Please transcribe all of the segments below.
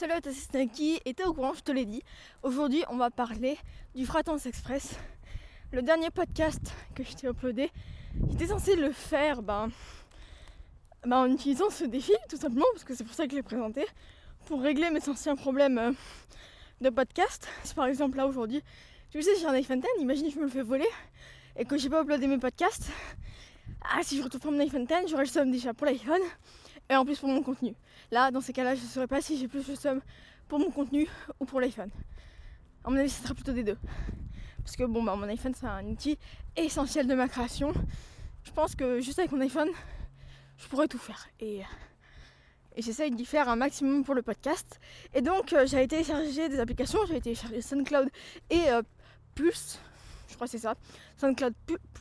Salut à toi, c'est Snacky, et t'es au courant, je te l'ai dit. Aujourd'hui, on va parler du Fratance Express. Le dernier podcast que je t'ai uploadé, j'étais censé le faire ben, ben, en utilisant ce défi, tout simplement, parce que c'est pour ça que je l'ai présenté, pour régler mes anciens problèmes euh, de podcast. Si par exemple là aujourd'hui, tu sais, j'ai un iPhone 10, imagine je me le fais voler et que j'ai pas uploadé mes podcasts. Ah, si je retrouve mon iPhone 10, j'aurai le somme déjà pour l'iPhone et en plus pour mon contenu. Là, dans ces cas-là, je ne saurais pas si j'ai plus le somme pour mon contenu ou pour l'iPhone. À mon avis, ce sera plutôt des deux. Parce que bon, bah, mon iPhone, c'est un outil essentiel de ma création. Je pense que juste avec mon iPhone, je pourrais tout faire. Et, j'essaye d'y faire un maximum pour le podcast. Et donc, euh, j'ai téléchargé des applications. J'ai téléchargé SoundCloud et euh, Pulse. Je crois que c'est ça. SoundCloud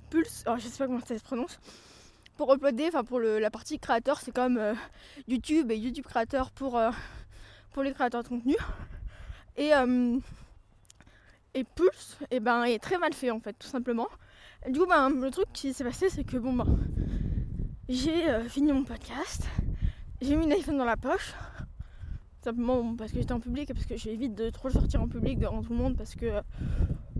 Pulse. Alors, je sais pas comment ça se prononce pour uploader, enfin pour la partie créateur, c'est comme euh, YouTube et YouTube créateur pour, euh, pour les créateurs de contenu. Et, euh, et Pulse, et eh ben, est très mal fait en fait, tout simplement. du coup, ben, le truc qui s'est passé, c'est que bon, ben, j'ai fini mon podcast, j'ai mis l'iPhone dans la poche, simplement parce que j'étais en public et parce que j'évite de trop sortir en public devant tout le monde parce que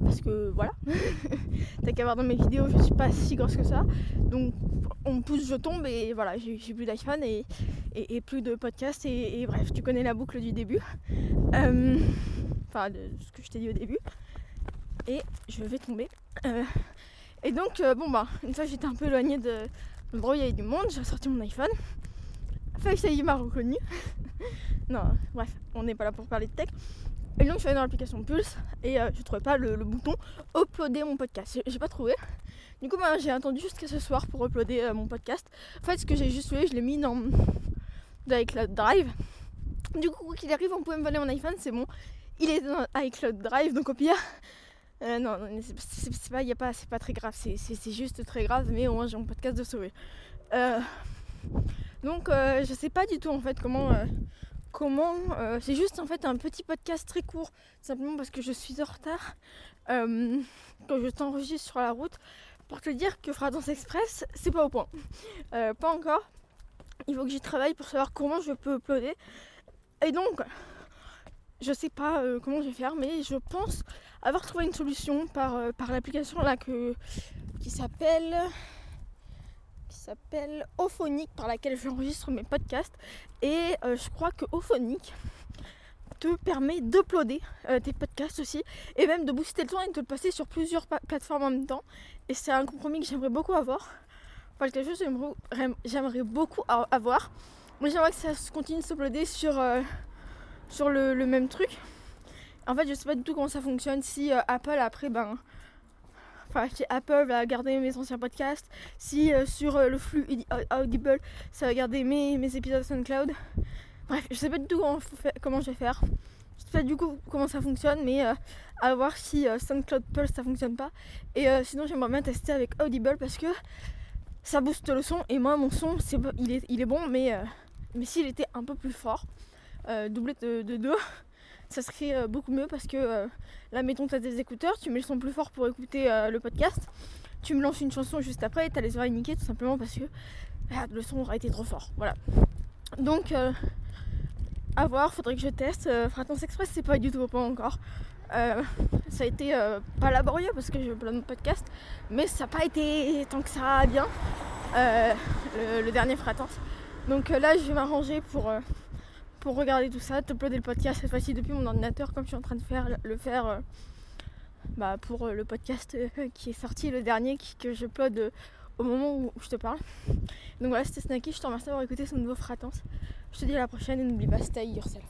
parce que voilà, t'as qu'à voir dans mes vidéos, je suis pas si grosse que ça. Donc on me pousse, je tombe et voilà, j'ai plus d'iPhone et, et, plus de podcast et, bref, tu connais la boucle du début. Euh, enfin, de ce que je t'ai dit au début. Et je vais tomber. Euh, et donc, euh, bon bah, une fois j'étais un peu éloignée de l'endroit y du monde, j'ai sorti mon iPhone. Face ID m'a reconnu. non, bref, on n'est pas là pour parler de tech. Et donc je suis allée dans l'application Pulse et euh, je trouvais pas le, bouton uploader mon podcast. J'ai pas trouvé. Du coup ben, j'ai attendu jusqu'à ce soir pour uploader euh, mon podcast. En fait ce que j'ai juste fait, je l'ai mis dans, iCloud Drive. Du coup qu'il arrive, on pouvait me voler mon iPhone, c'est bon. Il est dans iCloud Drive, donc au pire. Euh, non, c'est pas, pas très grave, c'est juste très grave, mais au moins j'ai mon podcast de sauver. donc je sais pas du tout en fait comment euh, c'est juste en fait un petit podcast très court simplement parce que je suis en retard euh, quand je t'enregistre sur la route pour te dire que Fratance Express c'est pas au point. Euh, pas encore. Il faut que j'y travaille pour savoir comment je peux uploader. Et donc je sais pas comment je vais faire mais je pense avoir trouvé une solution par, l'application là qui s'appelle s'appelle Ophonic par laquelle j'enregistre mes podcasts. Et euh, je crois que Ophonic te permet d'uploader euh, tes podcasts aussi et même de booster le temps et de te le passer sur plusieurs plateformes en même temps. Et c'est un compromis que j'aimerais beaucoup avoir. Enfin, quelque chose que j'aimerais beaucoup avoir. Mais j'aimerais que ça continue de s'uploader sur, euh, sur le, le, même truc. En fait, je sais pas du tout comment ça fonctionne. Si Apple après, ben enfin si Apple va garder mes anciens podcasts, si euh, sur euh, le flux Audible ça va garder mes, mes épisodes SoundCloud. Bref, je sais pas du tout comment, je vais faire. Je sais pas du coup comment ça fonctionne, mais euh, à voir si SoundCloud Pulse ça fonctionne pas. Et sinon j'aimerais bien tester avec Audible parce que ça booste le son et moi mon son c'est il est, il est bon mais, mais s'il était un peu plus fort, doublé de, de deux ça serait euh, beaucoup mieux parce que euh, là, mettons, tu as des écouteurs, tu mets le son plus fort pour écouter euh, le podcast, tu me lances une chanson juste après et tu as les oreilles niquées tout simplement parce que ah, le son aura été trop fort. Voilà. Donc, à voir, faudrait que je teste. Fratance Express, c'est pas du tout point encore. ça a été pas laborieux parce que j'ai plein de podcasts, mais ça n'a pas été tant que ça bien le, le, dernier Fratance. Donc là, je vais m'arranger pour pour regarder tout ça, uploader le podcast cette fois-ci depuis mon ordinateur comme je suis en train de faire le faire euh, bah, pour euh, le podcast euh, qui est sorti le dernier que je upload au moment où je te parle. Donc voilà c'était Snacky, je te remercie d'avoir écouté ce nouveau fratance. Je te dis à la prochaine et n'oublie pas stay yourself.